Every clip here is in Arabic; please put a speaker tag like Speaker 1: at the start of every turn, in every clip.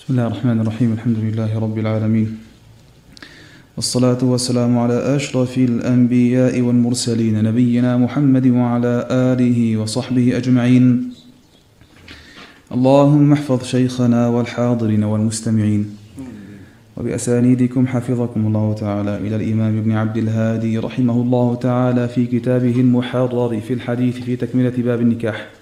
Speaker 1: بسم الله الرحمن الرحيم الحمد لله رب العالمين والصلاة والسلام على أشرف الأنبياء والمرسلين نبينا محمد وعلى آله وصحبه أجمعين اللهم احفظ شيخنا والحاضرين والمستمعين وبأسانيدكم حفظكم الله تعالى إلى الإمام ابن عبد الهادي رحمه الله تعالى في كتابه المحرر في الحديث في تكملة باب النكاح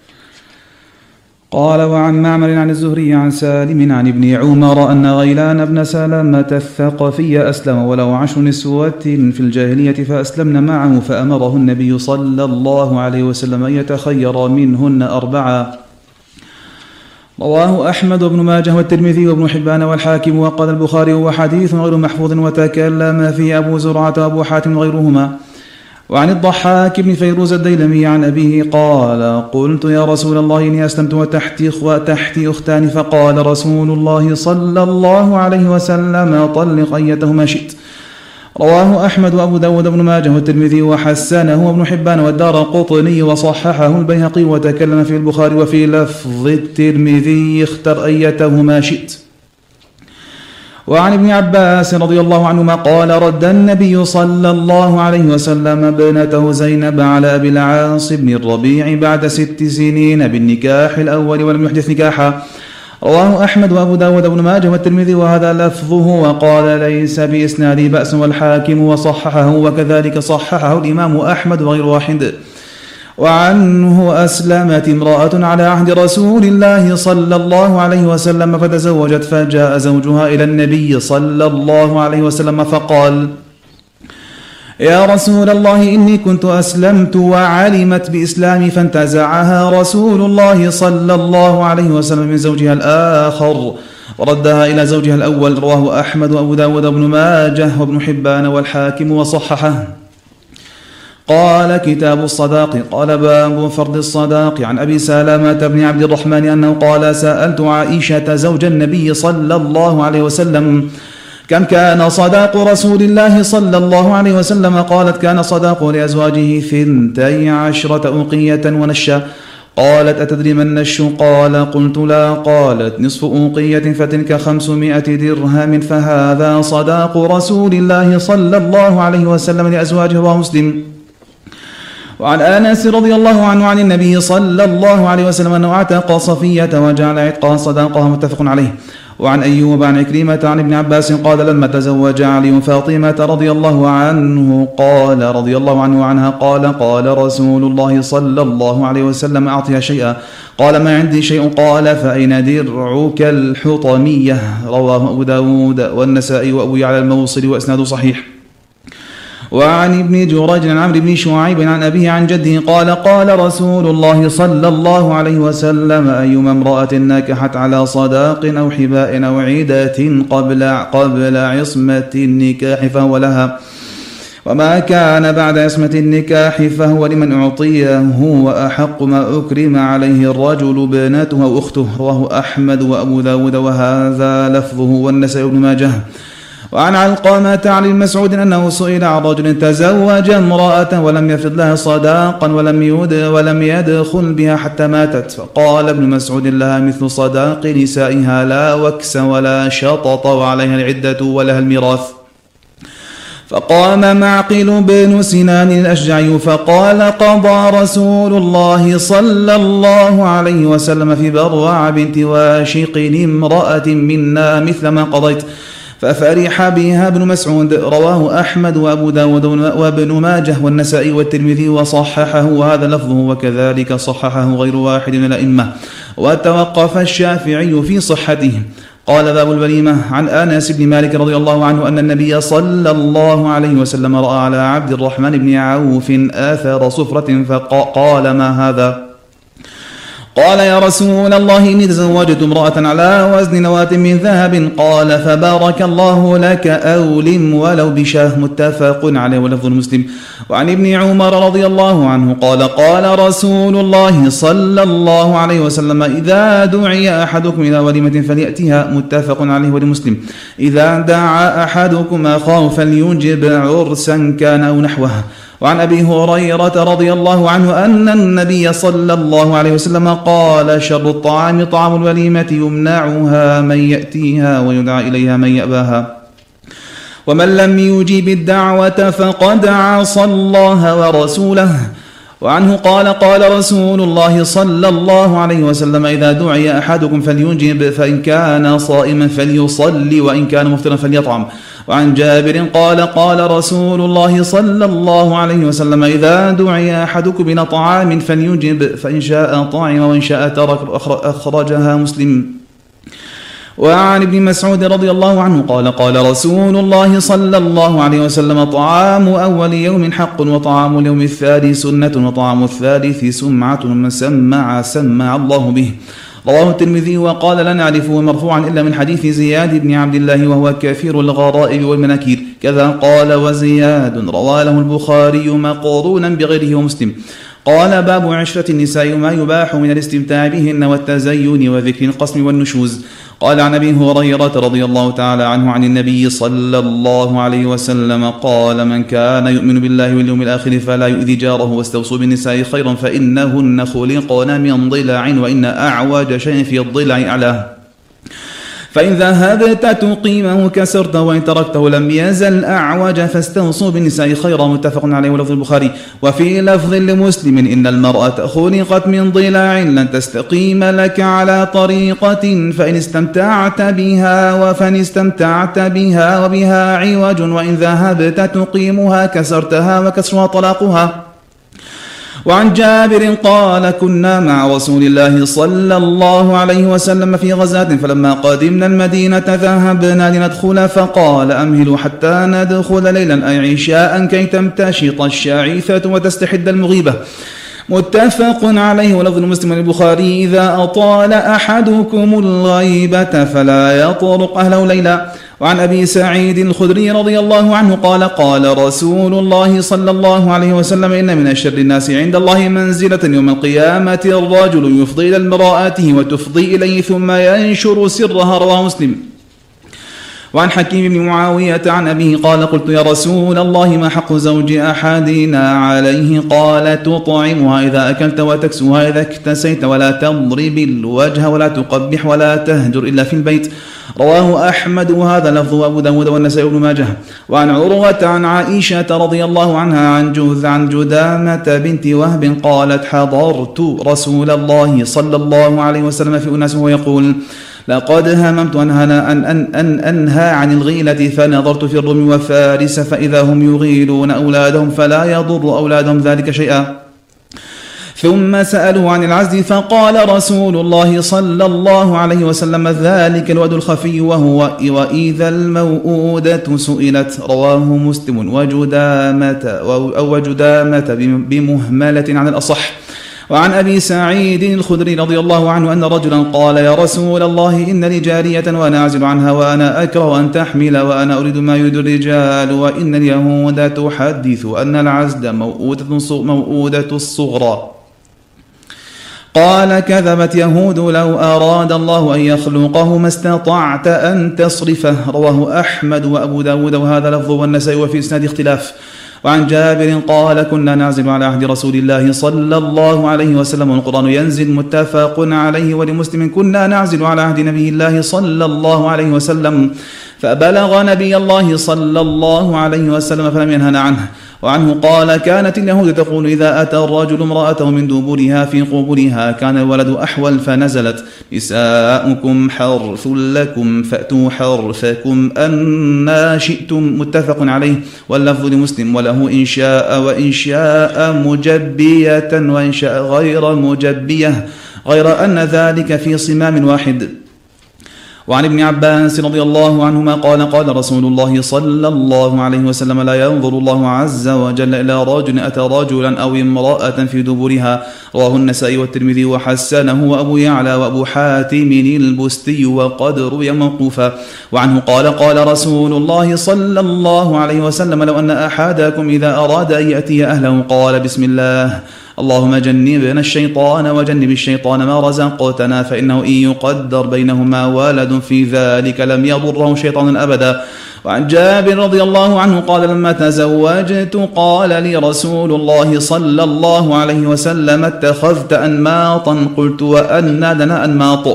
Speaker 1: قال وعن معمر عن الزهري عن سالم عن ابن عمر أن غيلان بن سلمة الثقفي أسلم ولو عشر نسوة في الجاهلية فأسلمن معه فأمره النبي صلى الله عليه وسلم أن يتخير منهن أربعة. رواه أحمد بن ماجه والترمذي وابن حبان والحاكم وقال البخاري هو حديث غير محفوظ وتكلم فيه أبو زرعة وأبو حاتم غيرهما وعن الضحاك بن فيروز الديلمي عن أبيه قال قلت يا رسول الله إني أسلمت وتحتي, وتحتي أختان فقال رسول الله صلى الله عليه وسلم طلق أيتهما شئت. رواه أحمد وأبو داود بن ماجه والترمذي وحسنه وابن حبان والدار قطني وصححه البيهقي وتكلم في البخاري وفي لفظ الترمذي اختر أيتهما شئت. وعن ابن عباس رضي الله عنهما قال رد النبي صلى الله عليه وسلم ابنته زينب على أبي العاص بن الربيع بعد ست سنين بالنكاح الأول ولم يحدث نكاحا. رواه أحمد وأبو داود بن ماجه والترمذي وهذا لفظه وقال ليس باسناده بأس والحاكم وصححه وكذلك صححه الإمام أحمد وغير واحد. وعنه أسلمت امرأة على عهد رسول الله صلى الله عليه وسلم فتزوجت فجاء زوجها إلى النبي صلى الله عليه وسلم فقال يا رسول الله إني كنت أسلمت وعلمت بإسلامي فانتزعها رسول الله صلى الله عليه وسلم من زوجها الآخر. وردها إلى زوجها الأول رواه أحمد وأبو داود بن ماجه وابن حبان والحاكم وصححه. قال كتاب الصداق قال باب فرض الصداق. عن أبي سلامة بن عبد الرحمن أنه قال سألت عائشة زوج النبي صلى الله عليه وسلم كم كان صداق رسول الله صلى الله عليه وسلم؟ قالت كان صداق لأزواجه ثنتي عشرة أوقية ونشأ. قالت أتدري ما النش؟ قال قلت لا. قالت نصف أوقية فتلك خمسمائة درهم فهذا صداق رسول الله صلى الله عليه وسلم لأزواجه رواه مسلم وعن أنس رضي الله عنه عن النبي صلى الله عليه وسلم أنه أعتق صفية وجعل عتقها صداقها متفق عليه. وعن أيوب عن عكرمة عن ابن عباس قال لما تزوج علي فاطمة رضي الله عنه قال رضي الله عنه وعنها قال قال رسول الله صلى الله عليه وسلم أعطيها شيئا. قال ما عندي شيء. قال فأين درعك الحطمية؟ رواه أبو داود والنسائي وأبو يعلى الموصل واسناده صحيح. وعن ابن جريج عن عمرو بن شعيب عن أبيه عن جده قال قال رسول الله صلى الله عليه وسلم أيما امرأة نكحت على صداق أو حباء أو عيدة قبل قبل عصمة النكاح فهو لها وما كان بعد عصمة النكاح فهو لمن أعطيه وأحق ما أكرم عليه الرجل بناته أو أخته رواه أحمد وأبو داود وهذا لفظه والنسائي بن ماجه وعن علقمة عن المسعود أنه سئل عن رجل تزوج امرأة ولم يفض لها صداقا ولم يد ولم يدخل بها حتى ماتت. فقال ابن مسعود لها مثل صداق نسائها لا وكس ولا شطط وعليها العدة ولها الميراث. فقام معقل بن سنان الأشجعي فقال قضى رسول الله صلى الله عليه وسلم في بروع بنت واشق امرأة منا مثل ما قضيت. ففرح بها ابن مسعود رواه أحمد وأبو داود وابن ماجه والنسائي والترمذي وصححه وهذا لفظه وكذلك صححه غير واحد من الأئمة. وتوقف الشافعي في صحته. قال باب الوليمة عن أنس بن مالك رضي الله عنه أن النبي صلى الله عليه وسلم رأى على عبد الرحمن بن عوف آثار صفرة فقال ما هذا؟ قال يا رسول الله إني تزوجت امرأة على وزن نواة من ذهب؟ قال فبارك الله لك أولم ولو بشاه. متفق عليه ولفظ المسلم وعن ابن عمر رضي الله عنه قال قال رسول الله صلى الله عليه وسلم إذا دعي أحدكم إلى وليمة فليأتها متفق عليه ولمسلم إذا دعا أحدكم أخاه فليجب عرسا كان أو نحوه. وعن أبي هريرة رضي الله عنه أن النبي صلى الله عليه وسلم قال شر الطعام طعام الوليمة يمنعها من يأتيها ويدعى إليها من يأباها. ومن لم يجيب الدعوة فقد عصى الله ورسوله. وعنه قال قال رسول الله صلى الله عليه وسلم إذا دعي أحدكم فليجب فإن كان صائما فليصلي وإن كان مفطرا فليطعم. وعن جابر قال قال رسول الله صلى الله عليه وسلم إذا دعي أحدكم إلى طعام فليجب فإن شاء طعم وإن شاء ترك أخرجها مسلم. وعن ابن مسعود رضي الله عنه قال قال رسول الله صلى الله عليه وسلم طعام أول يوم حق وطعام اليوم الثاني سنة وطعام الثالث سمعة من سمع سمع الله به. رواه الترمذي وقال لا نعرفه مرفوعا إلا من حديث زياد بن عبد الله وهو كثير الغرائب والمناكير. كذا قال وزياد روى له البخاري مقرونا بغيره ومسلم. قال باب عشرة النساء ما يباح من الاستمتاع بهن والتزين وذكر القسم والنشوز. قال عن أبي هريرة رضي الله تعالى عنه عن النبي صلى الله عليه وسلم قال من كان يؤمن بالله واليوم الآخر فلا يؤذي جاره واستوصوا بالنساء خيرا فإنهن خلقن من ضلع وإن أعوج شيء في الضلع أعلاه. فإن ذهبت تقيمه كسرت وإن تركته لم يزل أعوج فاستوصوا بالنساء خيرا متفق عليه ولفظ البخاري. وفي لفظ لمسلم إن المرأة خلقت من ضلع لن تستقيم لك على طريقة فإن استمتعت بها وفإن استمتعت بها وبها عوج وإن ذهبت تقيمها كسرتها وكسرها طلاقها. وعن جابر قال كنا مع رسول الله صلى الله عليه وسلم في غزاة فلما قدمنا المدينة ذهبنا لندخل فقال أمهلوا حتى ندخل ليلا أي عشاء كي تمتشط الشعيثة وتستحد المغيبة. متفق عليه ولفظ المسلم البخاري إذا أطال أحدكم الغيبة فلا يطرق أهله ليلا. وعن أبي سعيد الخدري رضي الله عنه قال قال رسول الله صلى الله عليه وسلم إن من اشر الناس عند الله منزلة يوم القيامة الرجل يفضي إلى امراته وتفضي إليه ثم ينشر سرها رواه مسلم. وعن حكيم بن معاوية عن أبيه قال قلت يا رسول الله ما حق زوج أحدنا عليه؟ قال تطعمها إذا أكلت وتكسوها إذا اكتسيت ولا تضرب الوجه ولا تقبح ولا تهجر إلا في البيت. رواه أحمد وهذا لفظ أبو داود والنسائي بن ماجه. وعن عروة عن عائشة رضي الله عنها عن جوز عن جدامة بنت وهب قالت حضرت رسول الله صلى الله عليه وسلم في أناس وهو يقول لقد هممت أن, أن, أن, أن أنهى عن الغيلة فنظرت في الروم وفارس فإذا هم يغيلون أولادهم فلا يضر أولادهم ذلك شيئا. ثم سألوا عن العزل فقال رسول الله صلى الله عليه وسلم ذلك الود الخفي وهو وإذا الموءودة سئلت رواه مسلم وجدامة أو وجدامة بمهملة عن الأصح. وعن أبي سعيد الخدري رضي الله عنه أن رجلا قال يا رسول الله ان لي جارية وأنا أعزل عنها وأنا أكره أن تحمل وأنا أريد ما يريد الرجال وان اليهود تحدث أن العزل موؤودة موؤودة الصغرى. قال كذبت يهود لو أراد الله أن يخلقه ما استطعت أن تصرفه. رواه أحمد وأبو داود وهذا لفظ والنسائي وفي إسناد اختلاف. وعن جابر قال كنا نعزل على عهد رسول الله صلى الله عليه وسلم والقرآن ينزل متفق عليه ولمسلم كنا نعزل على عهد نبي الله صلى الله عليه وسلم. فبلغ نبي الله صلى الله عليه وسلم فلم ينهنا عنه. وعنه قال كانت اليهود تقول إذا أتى الرجل امرأته من دبرها في قبورها كان الولد أحول فنزلت نساؤكم حرث لكم فأتوا حرثكم أنا شئتم. متفق عليه. واللفظ لمسلم وله إن شاء وإن شاء مجبية وإن شاء غير مجبية. غير أن ذلك في صمام واحد. وعن ابن عباس رضي الله عنهما قال قال رسول الله صلى الله عليه وسلم لا ينظر الله عز وجل إلى رجل أتى رجلا أو امرأة في دبرها. رواه النسائي والترمذي وحسنه وأبو يعلى وأبو حاتم البستي وقد روي موقوفا وعنه قال قال رسول الله صلى الله عليه وسلم لو أن أحدكم إذا أراد أن يأتي أهله قال بسم الله. اللهم جنبنا الشيطان وجنب الشيطان ما رزقتنا فإنه إن يقدر بينهما ولد في ذلك لم يضره شيطان أبدا. وعن جابر رضي الله عنه قال لما تزوجت قال لي رسول الله صلى الله عليه وسلم اتخذت أنماطا قلت وأن لنا أنماط.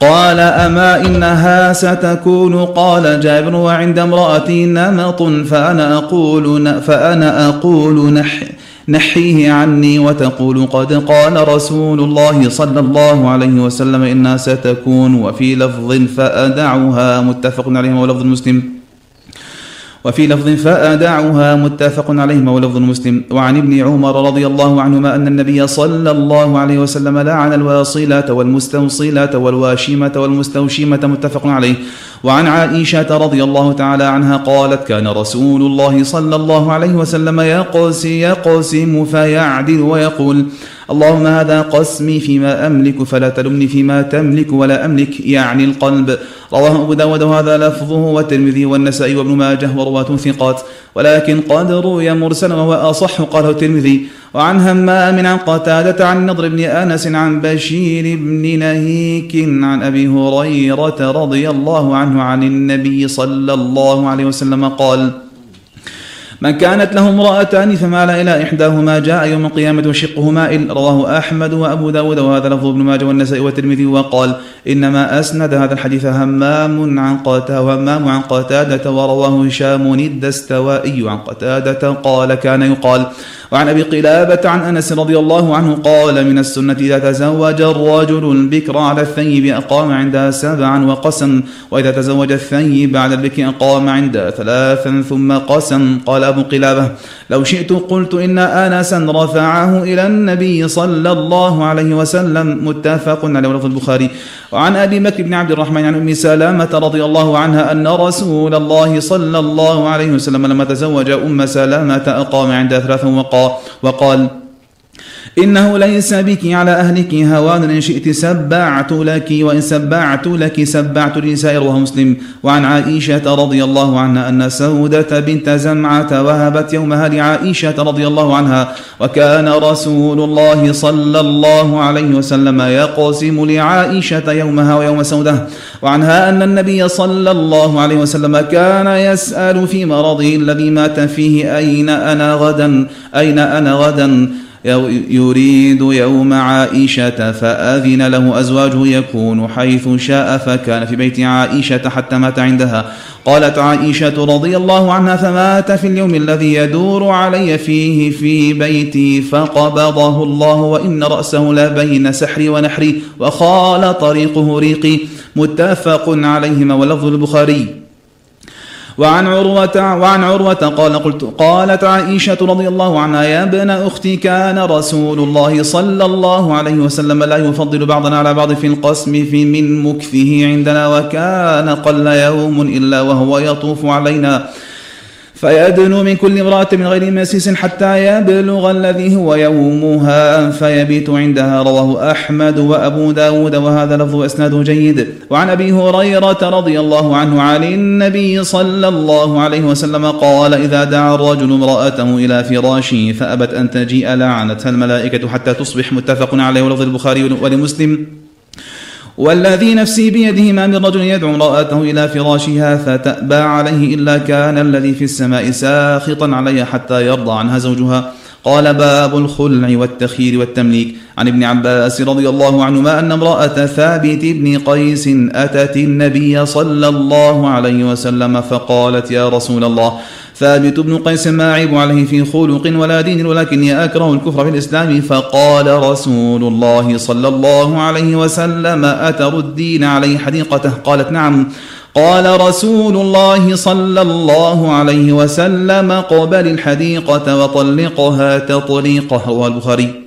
Speaker 1: قال أما إنها ستكون؟ قال جابر وعند امرأتي نمط فأنا أقول فأنا أقول نح نحيه عني وتقول قد قال رسول الله صلى الله عليه وسلم إنها ستكون وفي لفظ فأدعها متفق عليه ولفظ مسلم. وفي لفظ فأدعها متفق عليه ولفظ مسلم. وعن ابن عمر رضي الله عنهما أن النبي صلى الله عليه وسلم لعن الواصلة والمستوصلة والواشمة والمستوشمة متفق عليه. وعن عائشة رضي الله تعالى عنها قالت كان رسول الله صلى الله عليه وسلم يقسم يقسم فيعدل ويقول اللهم هذا قسمي فيما أملك فلا تلمني فيما تملك ولا أملك يعني القلب. رواه أبو داود وهذا لفظه والترمذي والنسائي وابن ماجه ورواة ثقات. ولكن قد روي مرسلا وهو أصح قاله الترمذي. وعن همام عن قتادة عن نضر بن أنس عن بشير بن نهيك عن أبي هريرة رضي الله عنه عن النبي صلى الله عليه وسلم قال من كانت له امرأتان فمال إلى إحداهما جاء يوم القيامة وشقه مائل رواه أحمد وأبو داود وهذا لفظ ابن ماجه والنسائي والترمذي وقال إنما أسند هذا الحديث همام عن قتادة وهمام عن قتادة ورواه هشام الدستوائي عن قتادة قال كان يقال وعن أبي قلابة عن أنس رضي الله عنه قال من السنة إذا تزوج الرجل البكر على الثيب أقام عندها سبعا وقسم وإذا تزوج الثيب بعد البكر أقام عندها ثلاثا ثم قسم. قال أبو قلابة لو شئت قلت إن أنسا رفعه إلى النبي صلى الله عليه وسلم. متفق عليه لفظ البخاري. وعن أبي بكر بن عبد الرحمن عن أم سلامة رضي الله عنها أن رسول الله صلى الله عليه وسلم لما تزوج أم سلامة أقام عندها ثلاثا وقال, وقال إنه ليس بك على أهلك هوان إن شئت سبعت لك وإن سبعت لك سبعت لنساء رواه مسلم. وعن عائشة رضي الله عنها أن سودة بنت زمعة وهبت يومها لعائشة رضي الله عنها وكان رسول الله صلى الله عليه وسلم يقسم لعائشة يومها ويوم سودة. وعنها أن النبي صلى الله عليه وسلم كان يسأل في مرضه الذي مات فيه أين أنا غدا؟ أين أنا غدا؟ يريد يوم عائشة فأذن له أزواجه يكون حيث شاء فكان في بيت عائشة حتى مات عندها. قالت عائشة رضي الله عنها فمات في اليوم الذي يدور علي فيه في بيتي فقبضه الله وإن رأسه لبين سحري ونحري وخال طريقه ريقي. متفق عليهما ولفظ البخاري وعن عروة وعن عروة قال قلت قالت عائشة رضي الله عنها يا ابن أختي كان رسول الله صلى الله عليه وسلم لا يفضل بعضنا على بعض في القسم في من مكثه عندنا وكان قل يوم إلا وهو يطوف علينا. فيدنو من كل امرأة من غير مسيس حتى يبلغ الذي هو يومها فيبيت عندها رواه أحمد وأبو داود وهذا لفظ أسناده جيد. وعن أبي هريرة رضي الله عنه عن النبي صلى الله عليه وسلم قال إذا دعا الرجل امرأته إلى فراشه فأبت أن تجيء لعنتها الملائكة حتى تصبح متفق عليه. ولفظ البخاري ولمسلم. والذي نفسي بيده ما من رجل يدعو امرأته إلى فراشها فتأبى عليه إلا كان الذي في السماء ساخطا عليها حتى يرضى عنها زوجها. قال باب الخلع والتخيير والتمليك. عن ابن عباس رضي الله عنهما أن امرأة ثابت بن قيس أتت النبي صلى الله عليه وسلم فقالت يا رسول الله ثابت بن قيس ما عيب عليه في خلق ولا دين ولكني أكره الكفر في الإسلام. فقال رسول الله صلى الله عليه وسلم أتردين عليه حديقته؟ قالت نعم. قال رسول الله صلى الله عليه وسلم قبل الحديقة وطلقها تطليقه. البخاري.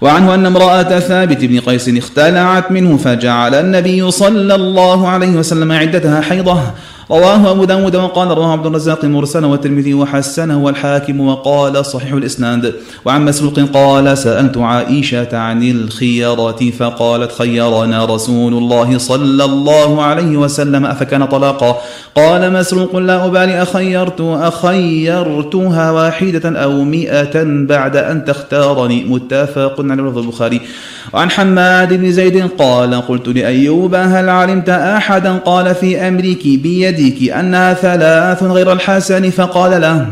Speaker 1: وعنه أن امرأة ثابت بن قيس اختلعت منه فجعل النبي صلى الله عليه وسلم عدتها حيضة. رواه أبو داود وقال رواه عبد الرزاق مرسلا والترمذي وحسنه والحاكم وقال صحيح الإسناد. وعن مسروق قال سألت عائشة عن الخيرة فقالت خيرنا رسول الله صلى الله عليه وسلم. أفكان طلاقا؟ قال مسروق لا أبالي أخيرت أخيرتها واحدة أو مئة بعد أن تختارني. متفق على لفظ البخاري. وعن حماد بن زيد قال قلت لأيوب هل علمت أحدا؟ قال في أمرك بيدك أنها ثلاث غير الحسن فقال له.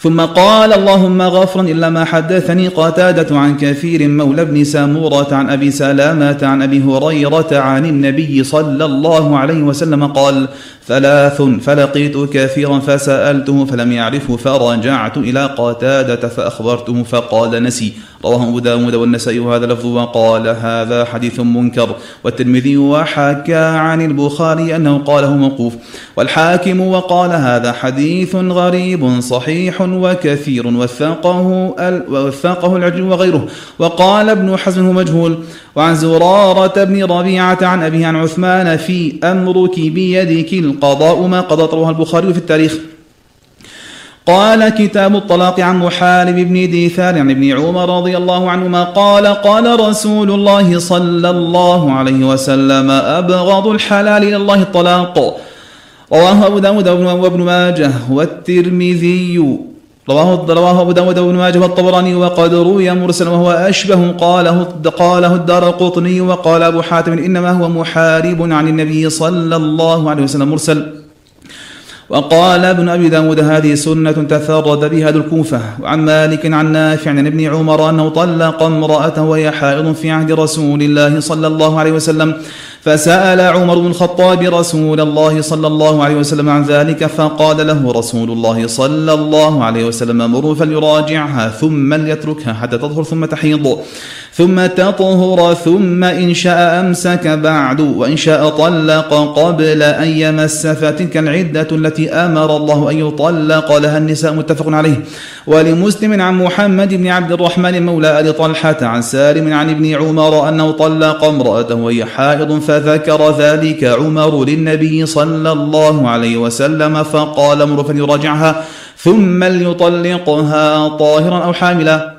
Speaker 1: ثم قال اللهم غفرا إلا ما حدثني قتادة عن كثير مولى بن سامورة عن أبي سلامة عن أبي هريرة عن النبي صلى الله عليه وسلم قال ثلاث فلقيت كثيرا فسألته فلم يعرفه فرجعت إلى قتادة فأخبرته فقال نسي. رواه أبو داود والنسائي. وهذا لفظ وقال هذا حديث منكر. والترمذي وحكى عن البخاري أنه قاله موقوف. والحاكم وقال هذا حديث غريب صحيح وكثير. وثاقه وثاقه العجل وغيره. وقال ابن حزم مجهول. وعن زرارة بن ربيعة عن أبيه عن عثمان في أمرك بيدك القضاء ما قضى. رواه البخاري في التاريخ. قال كتاب الطلاق عن محارب بن ديثار عن ابن عمر رضي الله عنهما قال قال رسول الله صلى الله عليه وسلم أبغض الحلال إلى الله الطلاق. رواه أبو داود وابن ماجه والترمذي. رواه رواه أبو داود وابن ماجه والطبراني وقد روي مرسلا وهو أشبه. قاله قاله الدار القطني وقال أبو حاتم إنما هو محارب عن النبي صلى الله عليه وسلم مرسل. وقال ابن أبي داود هذه سنة تفرد بها ذو الكوفة وعن مالك عن نافع عن ابن عمر أنه طلق امرأته وهي حائض في عهد رسول الله صلى الله عليه وسلم فسأل عمر بن الخطاب رسول الله صلى الله عليه وسلم عن ذلك فقال له رسول الله صلى الله عليه وسلم مر فليراجعها ثم ليتركها حتى تطهر ثم تحيض. ثم تطهر ثم إن شاء أمسك بعد وإن شاء طلق قبل أن يمس فتلك العدة التي أمر الله أن يطلق لها النساء متفق عليه. ولمسلم عن محمد بن عبد الرحمن مولى أبي طلحة عن سالم عن ابن عمر أنه طلق امرأته وهي حائض فذكر ذلك عمر للنبي صلى الله عليه وسلم فقال أمر فليراجعها ثم ليطلقها طاهرا أو حاملا.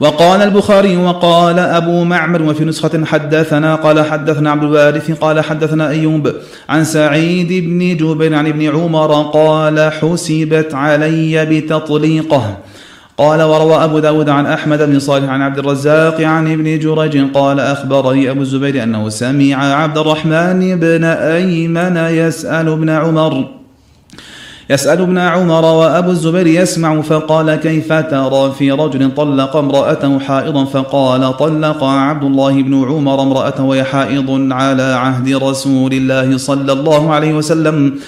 Speaker 1: وقال البخاري وقال أبو معمر وفي نسخة حدثنا قال حدثنا عبد الوارث قال حدثنا أيوب عن سعيد بن جبير عن ابن عمر قال حسبت علي بتطليقه. قال وروى أبو داود عن أحمد بن صالح عن عبد الرزاق عن ابن جريج قال أخبرني أبو الزبير أنه سمع عبد الرحمن بن أيمن يسأل ابن عمر يسأل ابن عمر وأبو الزبير يسمع فقال كيف ترى في رجل طلق امرأته حائضا؟ فقال طلق عبد الله بن عمر امرأته وهي حائض على عهد رسول الله صلى الله عليه وسلم.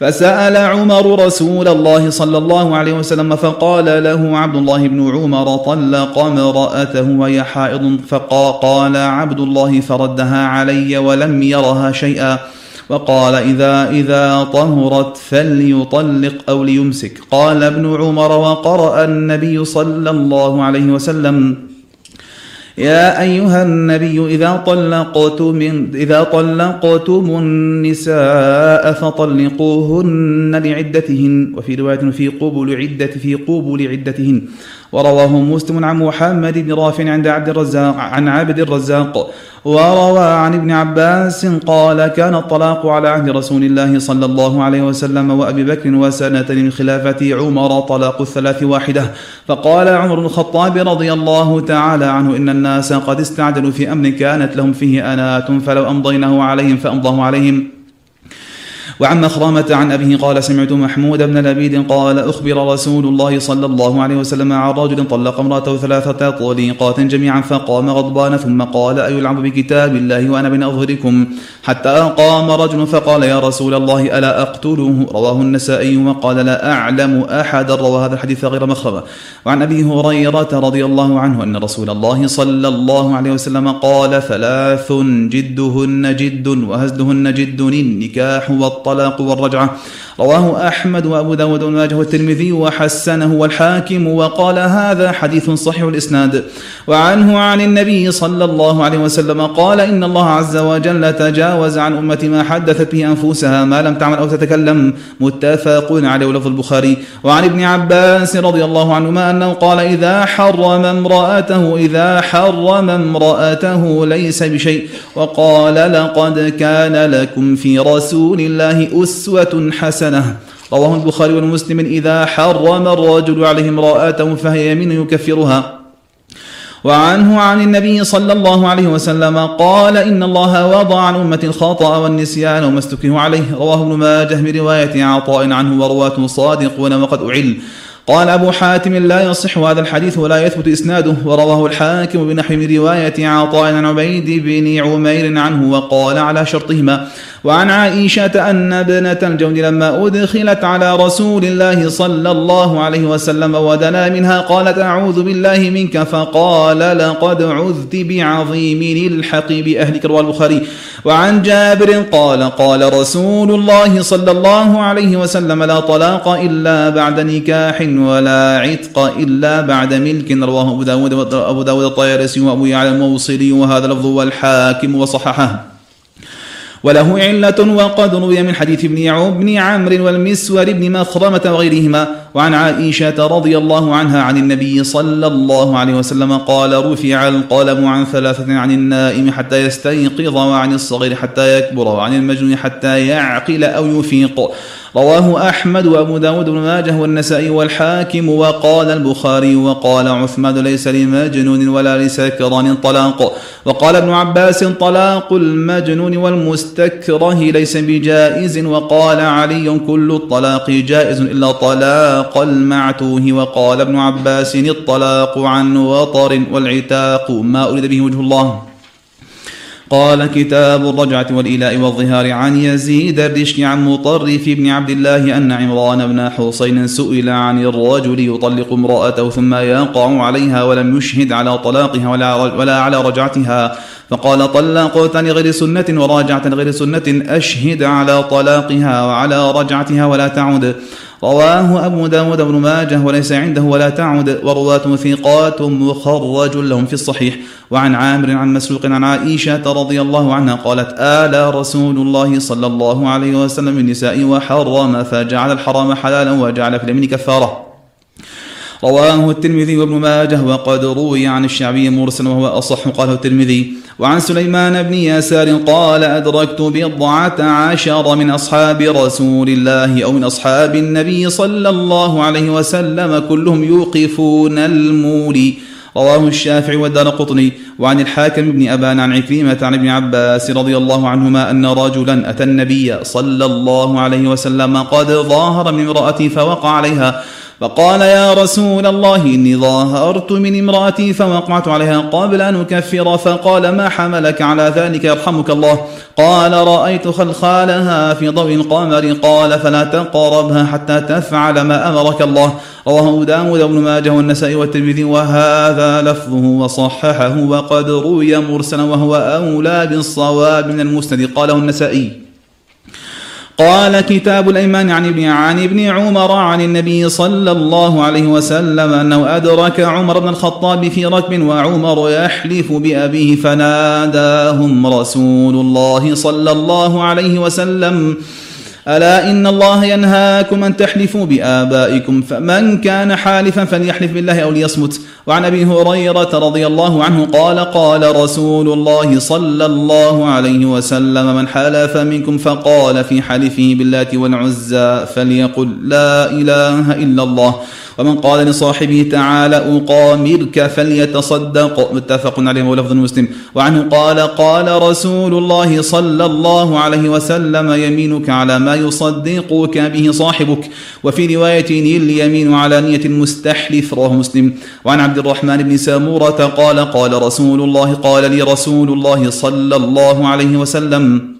Speaker 1: فسأل عمر رسول الله صلى الله عليه وسلم فقال له عبد الله بن عمر طلق امرأته وهي حائض. فقال عبد الله فردها علي ولم يرها شيئا. وقال إذا إذا طهرت فليطلق أو ليمسك. قال ابن عمر وقرأ النبي صلى الله عليه وسلم يا أيها النبي إذا طلقتم إذا طلقتم النساء فطلقوهن لعدتهن. وفي رواية في قبل عدة في قبل عدتهن. ورواه مسلم عن محمد بن رافع عند عبد الرزاق عن عبد الرزاق. وروى عن ابن عباس قال كان الطلاق على عهد رسول الله صلى الله عليه وسلم وأبي بكر وسنة من خلافة عمر طلاق الثلاث واحدة. فقال عمر بن الخطاب رضي الله تعالى عنه إن الناس قد استعجلوا في أمر كانت لهم فيه أنات فلو أمضيناه عليهم فأمضاه عليهم. وعن مخرمة عن أبيه قال سمعت محمود بن لبيد قال أخبر رسول الله صلى الله عليه وسلم عن رجل طلق امرأته ثلاثة طليقات جميعا فقام غضبان ثم قال أيلعب بكتاب الله وأنا بين أظهركم حتى قام رجل فقال يا رسول الله ألا أقتله رواه النسائي وقال لا أعلم أحد روى هذا الحديث غير مخرمة وعن أبي هريرة رضي الله عنه أن رسول الله صلى الله عليه وسلم قال ثلاث جدهن جد وهزلهن جد النكاح والطلاق الطلاق والرجعة. رواه أحمد وأبو داود وماجه والترمذي وحسنه والحاكم وقال هذا حديث صحيح الإسناد. وعنه عن النبي صلى الله عليه وسلم قال إن الله عز وجل تجاوز عن أمتي ما حدثت به أنفسها ما لم تعمل أو تتكلم. متفق عليه لفظ البخاري. وعن ابن عباس رضي الله عنهما أنه قال إذا حرم امرأته إذا حرم امرأته ليس بشيء. وقال لقد كان لكم في رسول الله أسوة حسنة. رواه البخاري ومسلم إذا حرم الرجل عليه امرأته فهي يمين يكفرها. وعنه عن النبي صلى الله عليه وسلم قال إن الله وضع عن أمة الخطأ والنسيان وما استكره عليه. رواه ابن ماجه برواية عطاء عنه ورواة صادقون وقد أعل. قال أبو حاتم لا يصح هذا الحديث ولا يثبت إسناده. ورواه الحاكم بنحو من رواية عطاء عن عبيد بن عمير عنه وقال على شرطهما وعن عائشة أن ابنة الجود لما أدخلت على رسول الله صلى الله عليه وسلم ودنا منها قالت أعوذ بالله منك فقال لقد عذت بعظيم الحق بأهلك رواه البخاري وعن جابر قال قال رسول الله صلى الله عليه وسلم لا طلاق إلا بعد نكاح ولا عتق إلا بعد ملك. رواه أبو داود أبو داود الطيرسي وأبو يعلى الموصلي. وهذا لفظ والحاكم وصححه. وله علة وقد روي من حديث ابن ابن عمرو والمسور بن مخرمة وغيرهما. وعن عائشة رضي الله عنها عن النبي صلى الله عليه وسلم قال رفع القلم عن ثلاثة عن النائم حتى يستيقظ وعن الصغير حتى يكبر وعن المجنون حتى يعقل أو يفيق. رواه أحمد وأبو داود بن ماجه والنسائي والحاكم وقال البخاري وقال عثمان ليس لمجنون ولا لسكران طلاق. وقال ابن عباس طلاق المجنون والمستكره ليس بجائز. وقال علي كل الطلاق جائز إلا طلاق المعتوه وقال ابن عباس الطلاق عن وطر والعتاق ما أريد به وجه الله. قال كتاب الرجعة والإلاء والظهار عن يزيد الرشك عن مطرف بن عبد الله أن عمران بن حسين سئل عن الرجل يطلق امرأته ثم يقع عليها ولم يشهد على طلاقها ولا, ولا على رجعتها. فقال طلقت لغير سنة وراجعت لغير سنة أشهد على طلاقها وعلى رجعتها ولا تعود رواه أبو داود بن ماجه وليس عنده ولا تعود ورواة ثقات مخرج لهم في الصحيح. وعن عامر عن مسروق عن عائشة رضي الله عنها قالت آل رسول الله صلى الله عليه وسلم النساء وحرم فجعل الحرام حلالا وجعل في اليمين كفارة. رواه الترمذي وابن ماجه وقد روي عن الشعبي مرسلا وهو أصح قاله الترمذي وعن سليمان بن يسار قال أدركت بضعة عشر من أصحاب رسول الله أو من أصحاب النبي صلى الله عليه وسلم كلهم يوقفون المولي رواه الشافعي والدار قطني. وعن الحاكم بن أبان عن عكريمة عن ابن عباس رضي الله عنهما أن رجلا أتى النبي صلى الله عليه وسلم قد ظاهر من امرأتي فوقع عليها فقال يا رسول الله إني ظاهرت من امرأتي فوقعت عليها قبل أن أكفر فقال ما حملك على ذلك يرحمك الله؟ قال رأيت خلخالها في ضوء القمر قال فلا تقربها حتى تفعل ما أمرك الله. رواه داود بن ماجه والنسائي والترمذي وهذا لفظه وصححه وقد روي مرسلا وهو أولى بالصواب من المسند قاله النسائي قال كتاب الأيمان عن ابن عن ابن عمر عن النبي صلى الله عليه وسلم أنه أدرك عمر بن الخطاب في ركب وعمر يحلف بأبيه فناداهم رسول الله صلى الله عليه وسلم ألا إن الله ينهاكم أن تحلفوا بآبائكم فمن كان حالفا فليحلف بالله أو ليصمت. وعن أبي هريرة رضي الله عنه قال قال رسول الله صلى الله عليه وسلم من حلف منكم فقال في حلفه باللات والعزى فليقل لا إله إلا الله. ومن قال لصاحبه تعالى أقامرك فليتصدق. متفق عليه ولفظ مسلم. وعنه قال قال رسول الله صلى الله عليه وسلم يمينك على ما يصدقك به صاحبك. وفي رواية اليمين على نية المستحلف رواه مسلم. وعن عبد الرحمن بن سامورة قال قال رسول الله قال لي رسول الله صلى الله عليه وسلم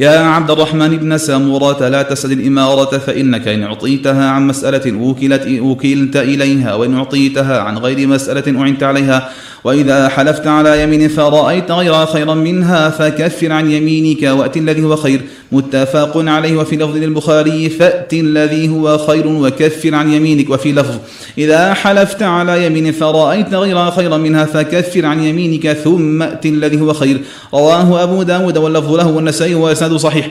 Speaker 1: يا عبد الرحمن بن سامورة لا تسأل الإمارة فإنك إن أعطيتها عن مسألة وكلت وكلت إليها وإن أعطيتها عن غير مسألة أعنت عليها. وإذا حلفت على يمين فرأيت غيرها خيرا منها فكفر عن يمينك وأت الذي هو خير. متفق عليه وفي لفظ للبخاري فأت الذي هو خير وكفر عن يمينك. وفي لفظ إذا حلفت على يمين فرأيت غيرها خيرا منها فكفر عن يمينك ثم أت الذي هو خير. رواه أبو داود واللفظ له والنسائي وإسناد صحيح.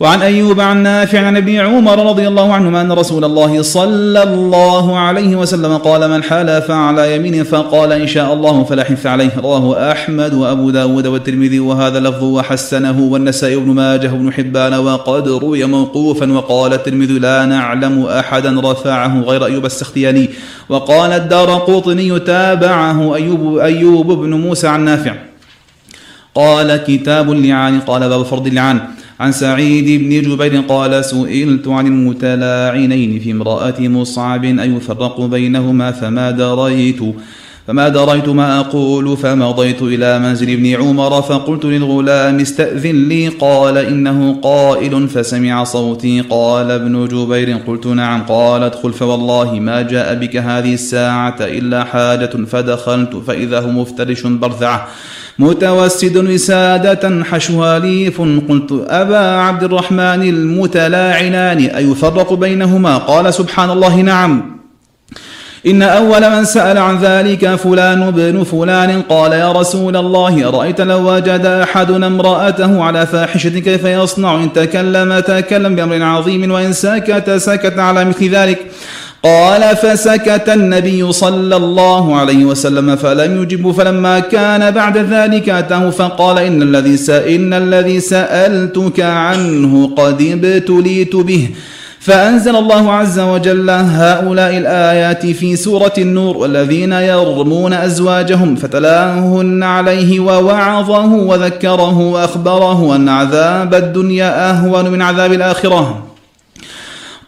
Speaker 1: وعن أيوب عن نافع عن ابن عمر رضي الله عنهما أن رسول الله صلى الله عليه وسلم قال من حلف على يمين فقال إن شاء الله فلا حنث عليه رواه أحمد وأبو داود والترمذي وهذا لفظ وحسنه. والنسائي بن ماجه بن حبان وقد روي موقوفا وقال الترمذي لا نعلم أحدا رفعه غير أيوب السختياني وقال الدار قوطني تابعه أيوب, أيوب بن موسى عن نافع قال كتاب اللعان قال باب فرض اللعان. عن سعيد بن جبير قال سئلت عن المتلاعنين في امرأة مصعب أيفرق بينهما فما دريت. فما دريت ما أقول فمضيت إلى منزل ابن عمر فقلت للغلام استأذن لي. قال إنه قائل فسمع صوتي. قال ابن جبير قلت نعم. قال ادخل فوالله ما جاء بك هذه الساعة إلا حاجة فدخلت فإذا هو مفترش برثعه متوسد وسادة حشوها ليف. قلت أبا عبد الرحمن المتلاعنان أيفرق بينهما؟ قال سبحان الله نعم. إن أول من سأل عن ذلك فلان بن فلان قال يا رسول الله أرأيت لو وجد أحدنا امرأته على فاحشة كيف يصنع؟ إن تكلم تكلم بأمر عظيم وإن سكت سكت على مثل ذلك. قال فسكت النبي صلى الله عليه وسلم فلم يجب فلما كان بعد ذلك أتاه فقال إن الذي إن الذي سألتك عنه قد ابتليت به. فأنزل الله عز وجل هؤلاء الآيات في سورة النور والذين يرمون أزواجهم فتلاهن عليه ووعظه وذكره وأخبره أن عذاب الدنيا أهون من عذاب الآخرة.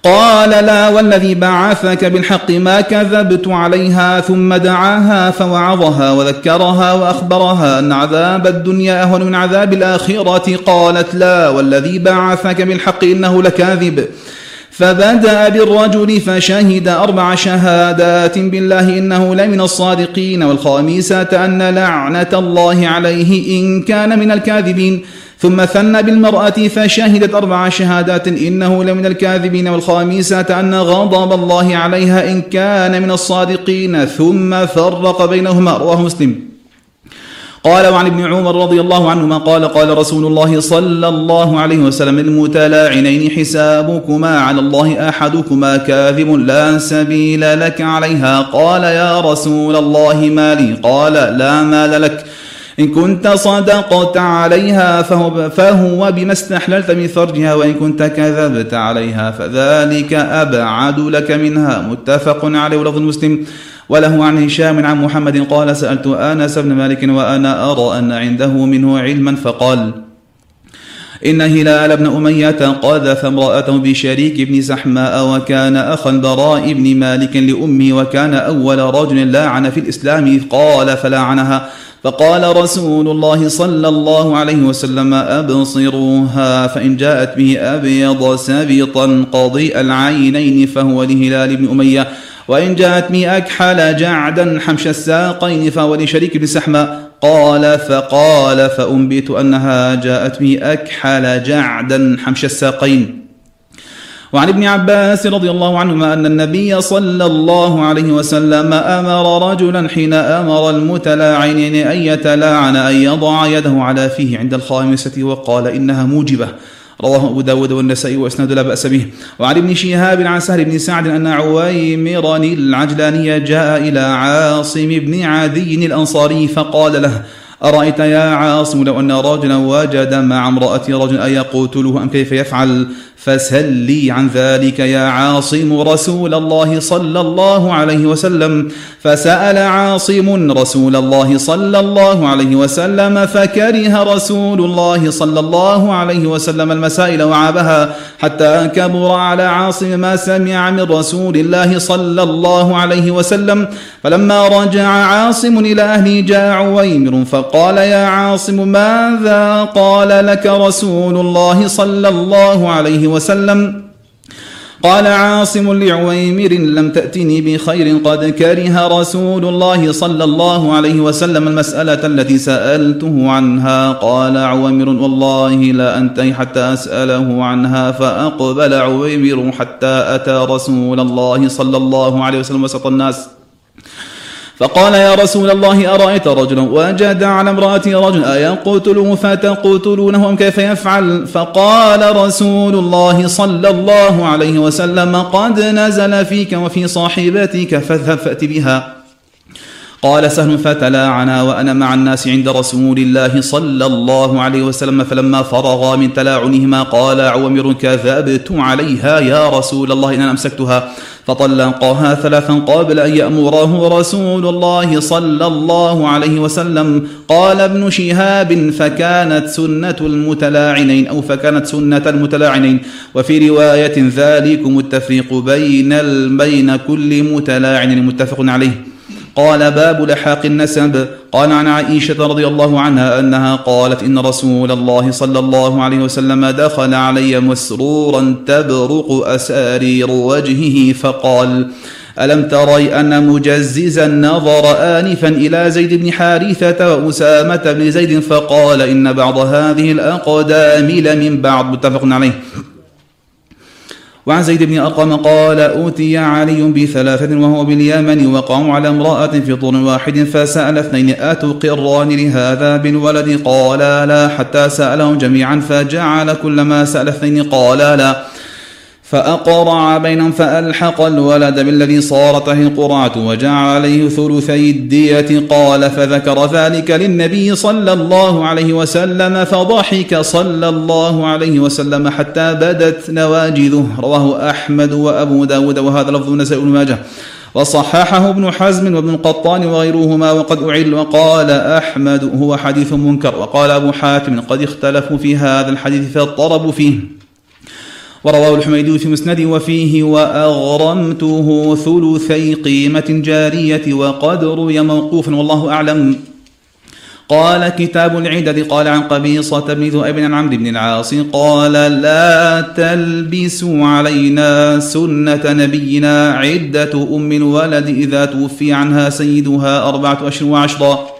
Speaker 1: قال لا والذي بعثك بالحق ما كذبت عليها ثم دعاها فوعظها وذكرها وأخبرها أن عذاب الدنيا أهون من عذاب الآخرة. قالت لا والذي بعثك بالحق إنه لكاذب. فبدأ بالرجل فشهد أربع شهادات بالله إنه لمن الصادقين والخامسة أن لعنة الله عليه إن كان من الكاذبين. ثم ثنى بالمرأة فشهدت أربع شهادات إنه لمن الكاذبين والخامسة أن غضب الله عليها إن كان من الصادقين. ثم فرق بينهما رواه مسلم. قال وعن ابن عمر رضي الله عنهما قال قال رسول الله صلى الله عليه وسلم المتلاعنين حسابكما على الله أحدكما كاذب لا سبيل لك عليها. قال يا رسول الله ما لي؟ قال لا مال لك. إن كنت صدقت عليها فهو, فهو بما استحللت من فرجها وإن كنت كذبت عليها فذلك أبعد لك منها. متفق عليه ولفظ مسلم. وله عن هشام عن محمد قال سألت أنس بن مالك وأنا أرى أن عنده منه علما فقال إن هلال بن أمية قذف امرأته بشريك بن سحماء وكان أخا براء بن مالك لأمه وكان أول رجل لاعن في الإسلام قال فلاعنها فقال رسول الله صلى الله عليه وسلم أبصروها فإن جاءت به أبيض سبطا قضيء العينين فهو لهلال بن أمية وإن جاءت به أكحل جعدا حمش الساقين فهو لشريك بن سحمة. قال فقال فأنبت أنها جاءت به أكحل جعدا حمش الساقين. وعن ابن عباس رضي الله عنهما أن النبي صلى الله عليه وسلم أمر رجلا حين أمر المتلاعنين أن يتلاعن أن يضع يده على فيه عند الخامسة وقال إنها موجبة. رواه أبو داود والنسائي وإسناد لا بأس به. وعن ابن شهاب عن سهل بن سعد أن عويمرا العجلاني جاء إلى عاصم بن عدي الأنصاري فقال له أرأيت يا عاصم لو أن رجلا وجد مع امرأة رجل أيقتله أم كيف يفعل؟ فاسهل لي عن ذلك يا عاصم رسول الله صلى الله عليه وسلم. فسأل عاصم رسول الله صلى الله عليه وسلم فكره رسول الله صلى الله عليه وسلم المسائل وعابها حتى كبر على عاصم ما سمع من رسول الله صلى الله عليه وسلم. فلما رجع عاصم إلى أهله جاء عويمر فقال يا عاصم ماذا قال لك رسول الله صلى الله عليه وسلم؟ قال عاصم لعويمر لم تأتني بخير قد كره رسول الله صلى الله عليه وسلم المسألة التي سألته عنها. قال عويمر والله لا أنتهي حتى أسأله عنها فأقبل عويمر حتى أتى رسول الله صلى الله عليه وسلم وسط الناس. فقال يا رسول الله أرأيت رجلا؟ وجد على امرأتي رجل أيقتله فتقتلونه أم كيف يفعل؟ فقال رسول الله صلى الله عليه وسلم قد نزل فيك وفي صاحبتك فاذهب فأت بها. قال سهل فتلاعنا وأنا مع الناس عند رسول الله صلى الله عليه وسلم فلما فرغا من تلاعنهما قال عومر كذبت عليها يا رسول الله إن أمسكتها. فطلقها ثلاثا قبل أن يأمره رسول الله صلى الله عليه وسلم. قال ابن شهاب فكانت سنة المتلاعنين أو فكانت سنة المتلاعنين. وفي رواية ذلكم التفريق بين بين كل متلاعن متفق عليه. قال باب لحاق النسب. قال عن عائشة رضي الله عنها أنها قالت إن رسول الله صلى الله عليه وسلم دخل علي مسرورا تبرق أسارير وجهه فقال ألم تري أن مجززا نظر آنفا إلى زيد بن حارثة وأسامة بن زيد؟ فقال إن بعض هذه الأقدام لمن بعض. متفق عليه. وعن زيد بن أرقم قال أوتي علي بثلاثة وهو باليمن وقاموا على امرأة في طور واحد فسأل اثنين أتقران لهذا بالولد؟ قال لا حتى سألهم جميعا فجعل كلما سأل اثنين قال لا. فأقرع بينهم فألحق الولد بالذي صارت له القرعة وجعل عليه ثلثي الدية. قال فذكر ذلك للنبي صلى الله عليه وسلم فضحك صلى الله عليه وسلم حتى بدت نواجذه. رواه أحمد وأبو داود وهذا لفظ نسائي بن ماجه. وصححه ابن حزم وابن القطان وغيرهما وقد أعل وقال أحمد هو حديث منكر. وقال أبو حاتم قد اختلفوا في هذا الحديث فاضطربوا فيه. ورواه الحميدي في مسند وفيه وأغرمته ثلثي قيمة جارية وقد روي موقوفا والله أعلم. قال كتاب العدد قال عن قبيصة بن ذؤيب عن عمرو بن العاص قال لا تلبسوا علينا سنة نبينا عدة أم الولد إذا توفي عنها سيدها أربعة أشهر وعشرا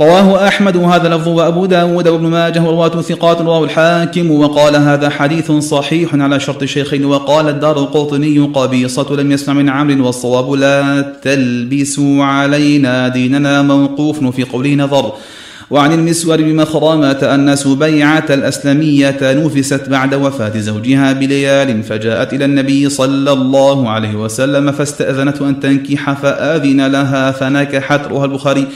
Speaker 1: رواه أحمد وهذا لفظ وأبو داود وابن ماجه ورواة ثقات رواه الحاكم وقال هذا حديث صحيح على شرط الشيخين وقال الدار القطني قبيصة لم يسمع من عمرو والصواب لا تلبسوا علينا ديننا موقوف في قوله نظر. وعن المسور بمخرمة أن سبيعة الأسلمية نفست بعد وفاة زوجها بليال فجاءت إلى النبي صلى الله عليه وسلم فاستأذنته أن تنكح فآذن لها فنكحت رواه البخاري.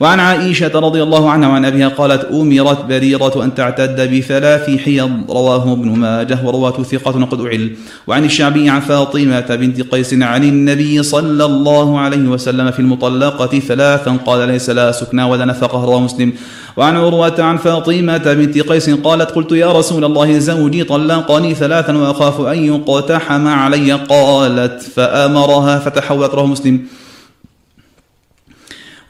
Speaker 1: وعن عائشة رضي الله عنها وعن أبيها قالت أمرت بريرة أن تعتد بثلاث حيض رواه ابن ماجه ورواة ثقة قد أعل. وعن الشعبي عن فاطمة بنت قيس عن النبي صلى الله عليه وسلم في المطلقة ثلاثا قال ليس لا سكنى ولا نفقة رواه مسلم. وعن عروة عن فاطمة بنت قيس قالت قلت يا رسول الله زوجي طلقني ثلاثا وأخاف أن يقتحم علي قالت فأمرها فتحولت رواه مسلم.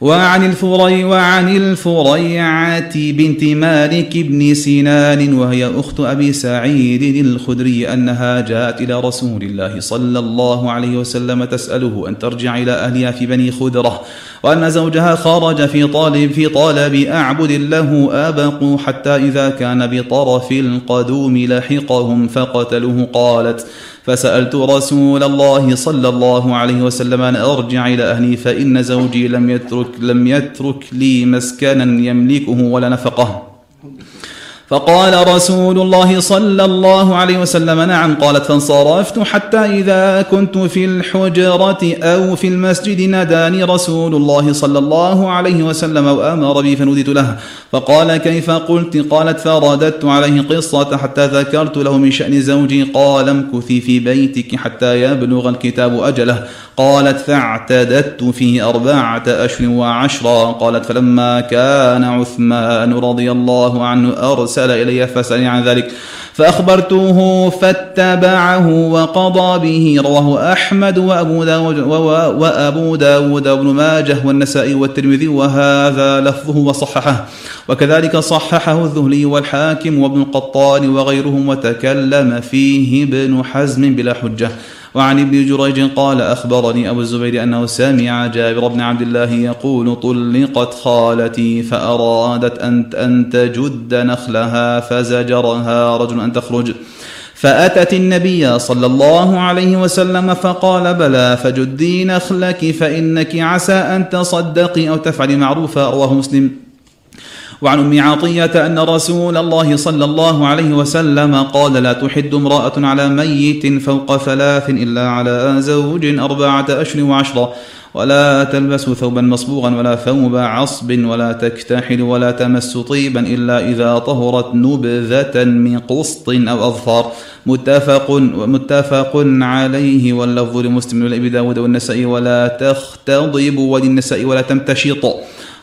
Speaker 1: وعن الفري وعن الفريعة بنت مالك بن سنان وهي أخت أبي سعيد الخدري أنها جاءت إلى رسول الله صلى الله عليه وسلم تسأله أن ترجع إلى أهلها في بني خدرة وأن زوجها خرج في طالب في طلب أعبد له أبقوا حتى إذا كان بطرف القدوم لحقهم فقتلوه. قالت فسألت رسول الله صلى الله عليه وسلم أن أرجع إلى أهلي فإن زوجي لم يترك لم يترك لي مسكنا يملكه ولا نفقة. فقال رسول الله صلى الله عليه وسلم نعم. قالت فانصرفت حتى إذا كنت في الحجرة أو في المسجد ناداني رسول الله صلى الله عليه وسلم وأمر بي فنودت له. فقال كيف قلت؟ قالت فرددت عليه قصة حتى ذكرت له من شأن زوجي. قال امكثي في بيتك حتى يبلغ الكتاب أجله. قالت فاعتددت فيه أربعة أشهر وعشرا. قالت فلما كان عثمان رضي الله عنه أرسل إلي فسألني عن ذلك. فأخبرته فاتبعه وقضى به. رواه أحمد وأبو داود, وأبو داود وابن ماجه والنسائي والترمذي. وهذا لفظه وصححه. وكذلك صححه الذهلي والحاكم وابن القطان وغيرهم وتكلم فيه ابن حزم بلا حجة. وعن ابن جريج قال أخبرني أبو الزبير أنه سمع جابر بن عبد الله يقول طلقت خالتي فأرادت أن أن تجد نخلها فزجرها رجل أن تخرج. فأتت النبي صلى الله عليه وسلم فقال بلى فجدي نخلك فإنك عسى أن تصدقي أو تفعلي معروفا رواه مسلم. وعن ام عطية أن رسول الله صلى الله عليه وسلم قال لا تحد امرأة على ميت فوق ثلاث إلا على زوج أربعة اشهر وعشرا ولا تلبس ثوبا مصبوغا ولا ثوب عصب ولا تكتحل ولا تمس طيبا إلا إذا طهرت نبذة من قسط أو أظفار. متفق متفق عليه واللفظ لمسلم ولابي داود والنسائي ولا تختضب وللنسائي ولا تمتشط.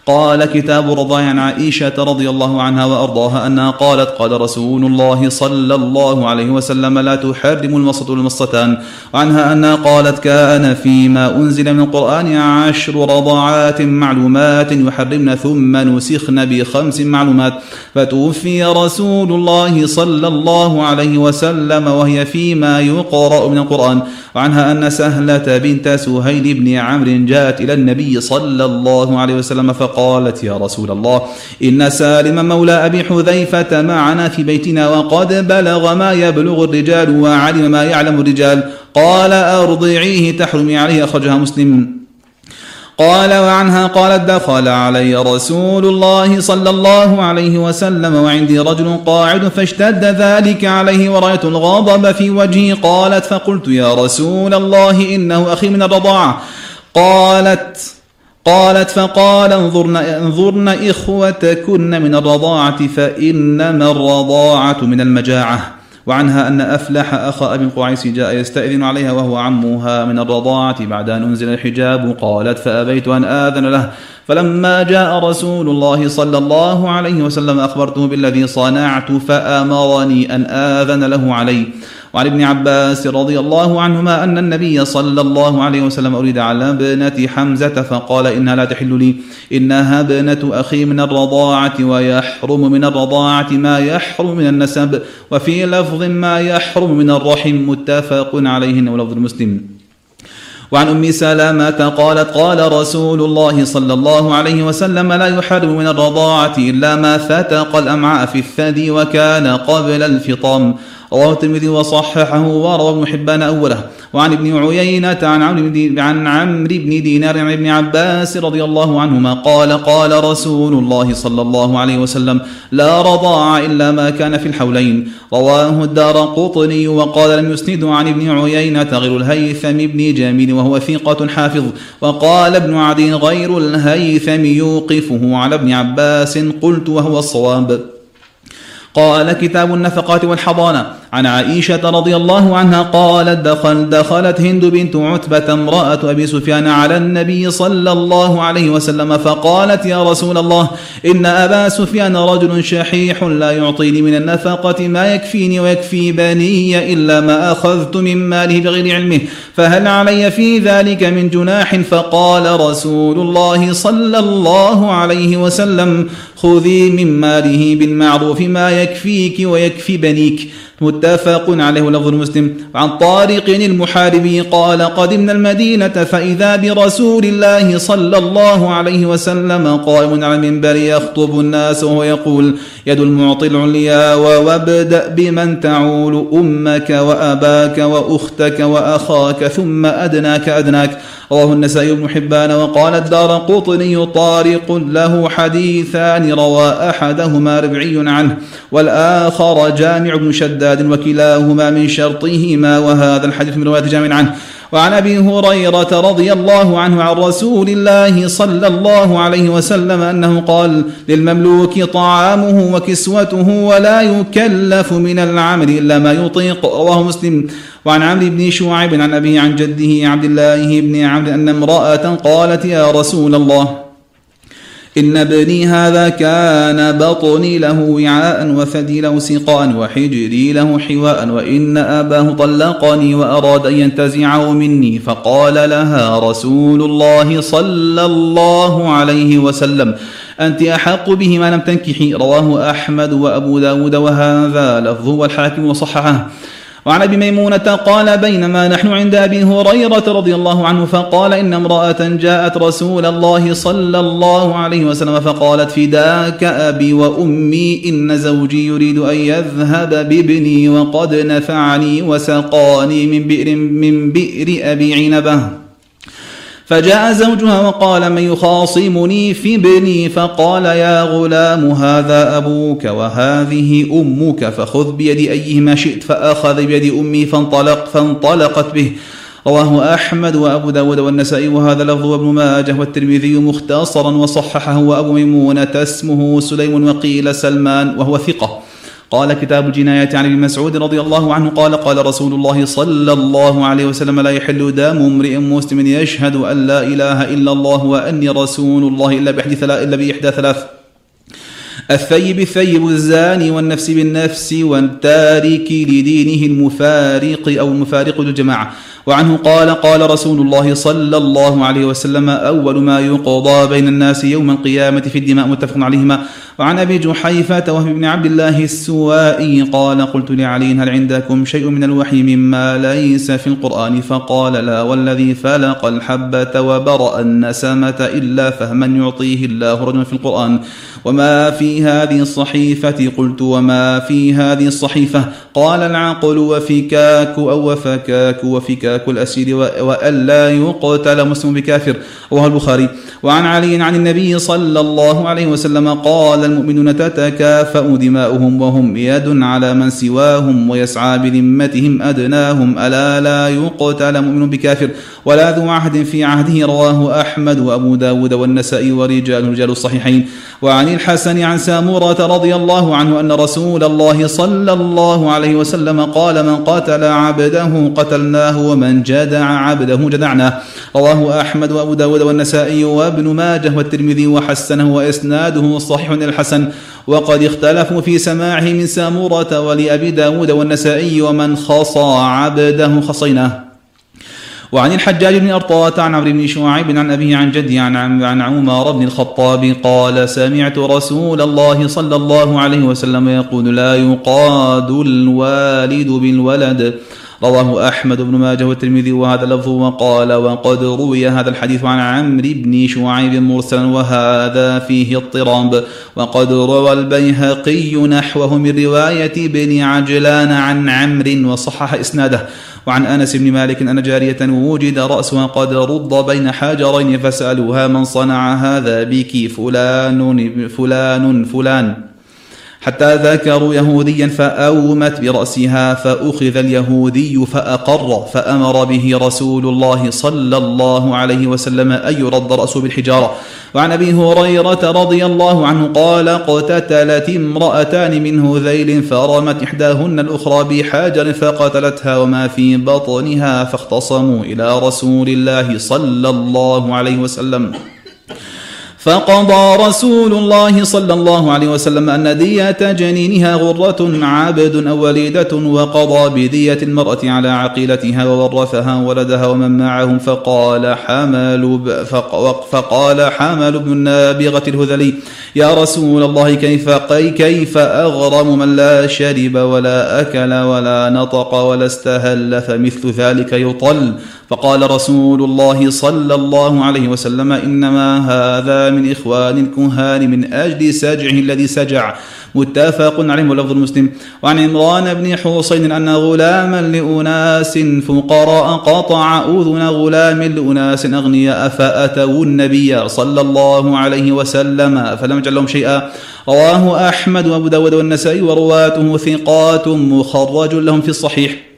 Speaker 1: قال كتاب الرضاع عن عائشة رضي الله عنها وأرضاها أنها قالت قال رسول الله صلى الله عليه وسلم لا تحرم المصة والمصتان وعنها أنها قالت كان فيما أنزل من القرآن عشر رضاعات معلومات يحرمن ثم نسخن بخمس معلومات فتوفي رسول الله صلى الله عليه وسلم وهي فيما يقرأ من القرآن وعنها أن سهلة بنت سهيل بن عمرو جاءت إلى النبي صلى الله عليه وسلم فقالت يا رسول الله إن سالم مولى أبي حذيفة معنا في بيتنا وقد بلغ ما يبلغ الرجال وعلم ما يعلم الرجال. قال أرضعيه تحرمي عليه أخرجها مسلم. قال وعنها قالت دخل علي رسول الله صلى الله عليه وسلم وعندي رجل قاعد فاشتد ذلك عليه ورأيت الغضب في وجهي. قالت فقلت يا رسول الله إنه أخي من الرضاعة. قالت قالت فقال انظرن, انظرن إخوتكن من الرضاعة فإنما الرضاعة من المجاعة. وعنها أن أفلح أخا أبي القعيس جاء يستأذن عليها وهو عمها من الرضاعة بعد أن أنزل الحجاب. قالت فأبيت أن آذن له. فلما جاء رسول الله صلى الله عليه وسلم أخبرته بالذي صنعت فأمرني أن آذن له علي. وعن ابن عباس رضي الله عنهما أن النبي صلى الله عليه وسلم أريد على ابنة حمزة فقال إنها لا تحل لي إنها ابنة أخي من الرضاعة ويحرم من الرضاعة ما يحرم من النسب وفي لفظ ما يحرم من الرحم متفق عليه ولفظ المسلم. وعن أم سلامة قالت قال رسول الله صلى الله عليه وسلم لا يحرم من الرضاعة إلا ما فتق الأمعاء في الثدي وكان قبل الفطام. رواه الترمذي وصححه وروى ابن حبان أوله. وعن ابن عيينة عن عمرو عن عمرو بن دينار عن ابن عباس رضي الله عنهما قال قال رسول الله صلى الله عليه وسلم لا رضاع إلا ما كان في الحولين. رواه الدار قطني وقال لم يسند عن ابن عيينة غير الهيثم بن جميل وهو ثقة حافظ. وقال ابن عدي غير الهيثم يوقفه على ابن عباس قلت وهو الصواب. قال كتاب النفقات والحضانة. عن عائشة رضي الله عنها قالت دخل دخلت هند بنت عتبة امرأة أبي سفيان على النبي صلى الله عليه وسلم فقالت يا رسول الله إن أبا سفيان رجل شحيح لا يعطيني من النفقة ما يكفيني ويكفي بني إلا ما أخذت من ماله بغير علمه فهل علي في ذلك من جناح؟ فقال رسول الله صلى الله عليه وسلم خذي من ماله بالمعروف ما يكفيك ويكفي بنيك. متفق عليه لفظ مسلم. عن طارق المحاربي قال قدمنا المدينة فإذا برسول الله صلى الله عليه وسلم قائم على المنبر يخطب الناس وهو يقول يد المعطي العليا وابدأ بمن تعول أمك وأباك وأختك وأخاك ثم أدناك أدناك رواه النسائي بن حبان. وقال الدار قطني طارق له حديثان روى أحدهما ربعي عنه والآخر جامع بن شداد. وكلاهما من شرطهما وهذا الحديث من رواية جامع عنه. وعن أبي هريرة رضي الله عنه عن رسول الله صلى الله عليه وسلم أنه قال للمملوك طعامه وكسوته ولا يكلف من العمل إلا ما يطيق. رواه مسلم. وعن عمرو بن شعيب عن أبيه عن جده عبد الله بن عمرو أن امرأة قالت يا رسول الله إن ابني هذا كان بطني له وعاء وثدي له سقاء وحجري له حواء وإن أباه طلقني وأراد أن ينتزعه مني فقال لها رسول الله صلى الله عليه وسلم أنت أحق به ما لم تنكحي رواه أحمد وأبو داود وهذا لفظه والحاكم وصححه وعن أبي ميمونة قال بينما نحن عند أبي هريرة رضي الله عنه فقال إن امرأة جاءت رسول الله صلى الله عليه وسلم فقالت فداك أبي وأمي إن زوجي يريد أن يذهب بابني وقد نفعني وسقاني من بئر من بئر أبي عنبة. فجاء زوجها وقال من يخاصمني في ابني؟ فقال يا غلام هذا أبوك وهذه أمك فخذ بيد أيهما شئت فأخذ بيد أمي فانطلق فانطلقت به. رواه أحمد وأبو داود والنسائي وهذا لفظ وابن ماجه والترمذي مختصرا وصححه وأبو ميمونة اسمه سليم وقيل سلمان وهو ثقة. قال كتاب الجنايات عن ابن مسعود رضي الله عنه قال قال رسول الله صلى الله عليه وسلم لا يحل دام امرئ مسلم يشهد أن لا إله إلا الله وأني رسول الله إلا إلا بإحدى ثلاث. الثيب الثيب الزاني والنفس بالنفس والتارك لدينه المفارق أو المفارق للجماعة. وعنه قال قال رسول الله صلى الله عليه وسلم أول ما يقضى بين الناس يوم القيامة في الدماء متفق عليهما. وعن أبي جحيفة وهب بن عبد الله السوائي قال قلت لعلي هل عندكم شيء من الوحي مما ليس في القرآن؟ فقال لا والذي فلق الحبة وبرأ النسمة إلا فهما يعطيه الله رجلا في القرآن. وما في هذه الصحيفة؟ قلت وما في هذه الصحيفة؟ قال العقل وفكاك أو وفكاك وفكاك. الاسير وألا يقتل مسلم بكافر. رواه البخاري. وعن علي عن النبي صلى الله عليه وسلم قال المؤمنون تتكافأ دماؤهم وهم يد على من سواهم ويسعى بذمتهم أدناهم. ألا لا يقتل مؤمن بكافر ولا ذو عهد في عهده. رواه أحمد وأبو داود والنسائي ورجال رجال الصحيحين. وعن الحسن عن سامورة رضي الله عنه أن رسول الله صلى الله عليه وسلم قال من قتل عبده قتلناه ومن جدع عبده جدعناه رواه أحمد وأبو داود والنسائي وابن ماجه والترمذي وحسنه وإسناده صحيح الحسن. وقد اختلفوا في سماعه من سامورة ولأبي داود والنسائي ومن خصى عبده خصيناه. وعن الحجاج بن أرطاة عن عمرو بن شعيب عن أبيه عن جدي عن عن عمر بن الخطاب قال سمعت رسول الله صلى الله عليه وسلم يقول لا يقاد الوالد بالولد. رواه أحمد بن ماجه والترمذي وهذا لفظ وقال وقد روي هذا الحديث عن عمرو بن شعيب مرسلا وهذا فيه اضطراب. وقد روى البيهقي نحوه من رواية بن عجلان عن عمرو وصحح إسناده. وعن أنس بن مالك أن جارية وجد راسها قد رد بين حجرين فسألوها من صنع هذا بك فلان فلان فلان؟ حتى ذكروا يهوديا فأومت برأسها فأخذ اليهودي فأقر فأمر به رسول الله صلى الله عليه وسلم أن يرد رأسه بالحجارة. وعن أبي هريرة رضي الله عنه قال اقتتلت امرأتان من هذيل فرمت إحداهن الأخرى بحجر فقتلتها وما في بطنها فاختصموا إلى رسول الله صلى الله عليه وسلم. فقضى رسول الله صلى الله عليه وسلم أن دية جنينها غرة عبد أو وليدة وقضى بدية المرأة على عقيلتها وورثها ولدها ومن معهم فقال حمل فقال حمل بن النابغة الهذلي يا رسول الله كيف كيف أغرم من لا شرب ولا أكل ولا نطق ولا استهل فمثل ذلك يطل؟ فقال رسول الله صلى الله عليه وسلم إنما هذا من إخوان الكهان من أجل سجعه الذي سجع. متفق عليه ولفظ المسلم وعن عمران بن حسين أن غلاما لأناس فقراء قطع أذن غلام لأناس أغنياء فأتوا النبي صلى الله عليه وسلم فلم يجعل لهم شيئا. رواه أحمد وأبو داود والنسائي ورواته ثقات مخرج لهم في الصحيح.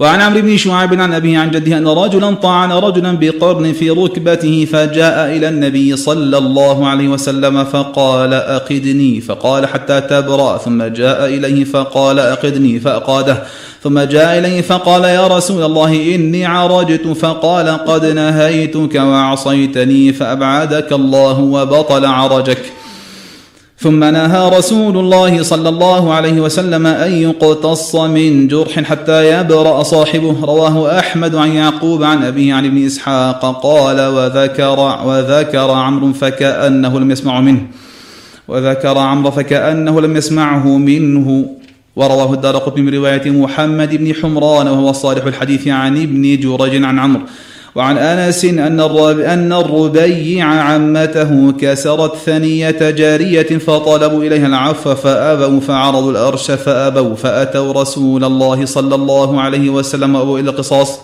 Speaker 1: وعن عمرو بن شعيب عن أبيه عن جده أن رجلا طعن رجلا بقرن في ركبته فجاء إلى النبي صلى الله عليه وسلم فقال أقدني فقال حتى تبرأ ثم جاء إليه فقال أقدني فأقاده ثم جاء إليه فقال يا رسول الله إني عرجت فقال قد نهيتك وعصيتني فأبعدك الله وبطل عرجك. ثم نهى رسول الله صلى الله عليه وسلم أن يقتص من جرح حتى يبرأ صاحبه. رواه أحمد عن يعقوب عن أبيه عن ابن إسحاق. قال وذكر وذكر عمرو فكأنه لم يسمع منه. وذكر عمرو فكأنه لم يسمعه منه. ورواه الدار من رواية محمد بن حمران وهو صالح الحديث عن ابن جرج عن عمرو. وعن أنس أن أن الربيع عمته كسرت ثنية جارية فطلبوا إليها العفو فأبوا فعرضوا الأرش فأبوا فأتوا رسول الله صلى الله عليه وسلم وأبوا إلى القصاص.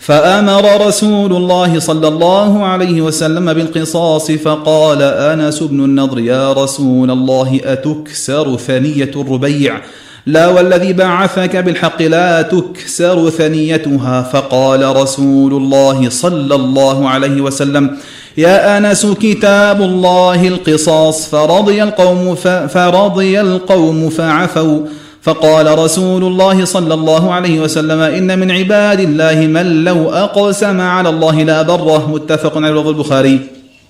Speaker 1: فأمر رسول الله صلى الله عليه وسلم بالقصاص فقال أنس بن النضر يا رسول الله أتكسر ثنية الربيع؟ لا والذي بعثك بالحق لا تكسر ثنيتها. فقال رسول الله صلى الله عليه وسلم يا آنس كتاب الله القصاص فرضي القوم فرضي القوم فعفوا. فقال رسول الله صلى الله عليه وسلم إن من عباد الله من لو أقسم على الله لأبره. متفق على البخاري.